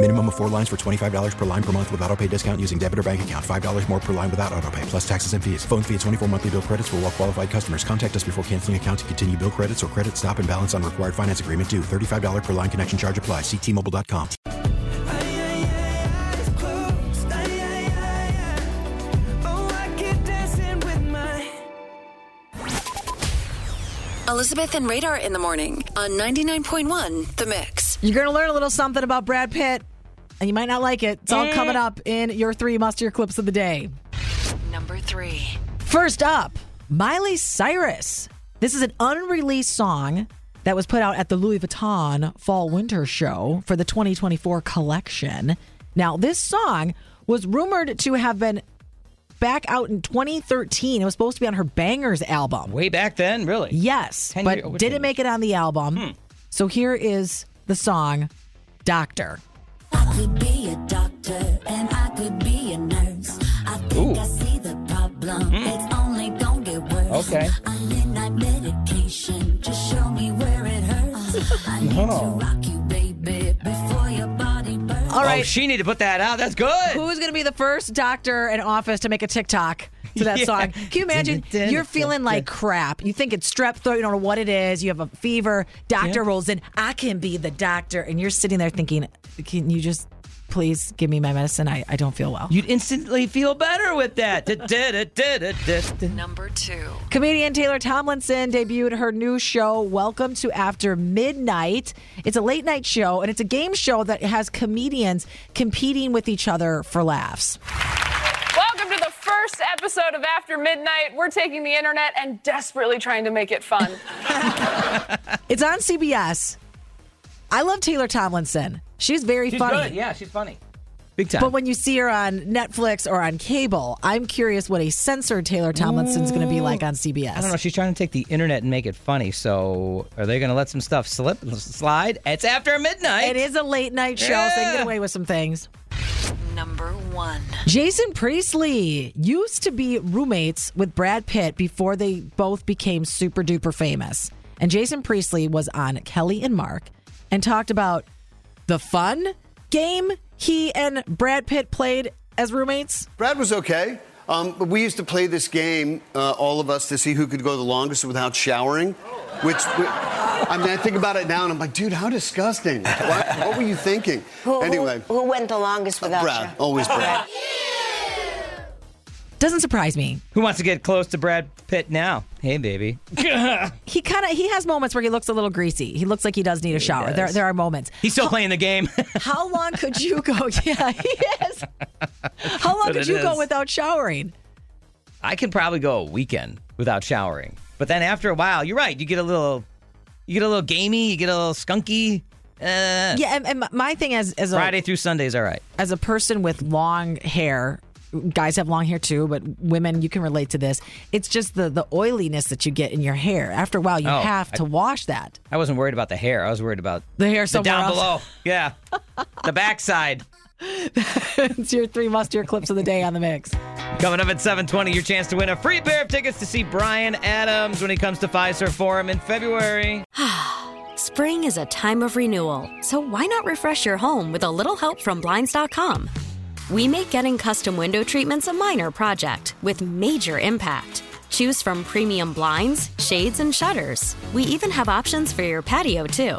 Minimum of four lines for $25 per line per month with auto pay discount using debit or bank account. $5 more per line without auto pay, plus taxes and fees. Phone fee at 24 monthly bill credits for all qualified customers. Contact us before canceling account to continue bill credits or credit stop and balance on required finance agreement due. $35 per line connection charge apply. Ctmobile.com. Elizabeth and Radar in the morning on 99.1 The Mix. You're going to learn a little something about Brad Pitt, and you might not like it. It's all coming up in your three mustier clips of the day. Number three. First up, Miley Cyrus. This is an unreleased song that was put out at the Louis Vuitton Fall Winter Show for the 2024 collection. Now, this song was rumored to have been back out in 2013. It was supposed to be on her Bangerz album. Way back then, really? Yes, but year- didn't make it on the album. Hmm. So here is the song Doctor. I could be a doctor and I could be a nurse. I think Ooh. I see the problem. Hmm. It's only gonna get worse. Okay. I midnight medication. Just show me where it hurts. I need Oh. to uh-huh. rock you, baby, before your body burns. All oh, right. Oh, she need to put that out. That's good. Who's going to be the first doctor in office to make a TikTok to that Yeah. song? Can you imagine? You're feeling like crap. You think it's strep throat. You don't know what it is. You have a fever. Doctor Yeah. rolls in. I can be the doctor. And you're sitting there thinking, can you just please give me my medicine? I, I don't feel well. You'd instantly feel better with that. Number two. Comedian Taylor Tomlinson debuted her new show, Welcome to After Midnight. It's a late night show, and it's a game show that has comedians competing with each other for laughs. Welcome to the first episode of After Midnight. We're taking the internet and desperately trying to make it fun. It's on CBS. I love Taylor Tomlinson. She's very She's funny. good. Yeah, she's funny. Big time. But when you see her on Netflix or on cable, I'm curious what a censored Taylor Tomlinson's going to be like on CBS. I don't know. She's trying to take the internet and make it funny. So are they going to let some stuff slip, slide? It's after midnight. It is a late night show, so they can get away with some things. Number one. Jason Priestley used to be roommates with Brad Pitt before they both became super duper famous. And Jason Priestley was on Kelly and Mark and talked about the fun game he and Brad Pitt played as roommates. Brad was okay. Um, but we used to play this game, uh, all of us, to see who could go the longest without showering. Which, I mean, I think about it now and I'm like, dude, how disgusting. What, what were you thinking? Who, anyway, who, who went the longest without Brad, you? always Brad. Doesn't surprise me. Who wants to get close to Brad Pitt now? Hey, baby. He kind of he has moments where he looks a little greasy. He looks like he does need a shower. There does. there are moments. He's still playing the game. How long could you go? Yeah, he is. How could you go without showering? I can probably go a weekend without showering. But then after a while, you're right. You get a little, you get a little gamey. You get a little skunky. Uh, Yeah, and, and my thing as as a Friday through Sunday's all right. as a person with long hair, guys have long hair too, but women, you can relate to this. It's just the the oiliness that you get in your hair. After a while, you Oh, have to wash that. I wasn't worried about the hair. I was worried about The hair the down else. below. Yeah, the backside. It's your three mustier clips of the day on the mix. Coming up at 7:20, your chance to win a free pair of tickets to see Bryan Adams when he comes to Pfizer Forum in February. Spring is a time of renewal, so why not refresh your home with a little help from Blinds.com? We make getting custom window treatments a minor project with major impact. Choose from premium blinds, shades, and shutters. We even have options for your patio, too.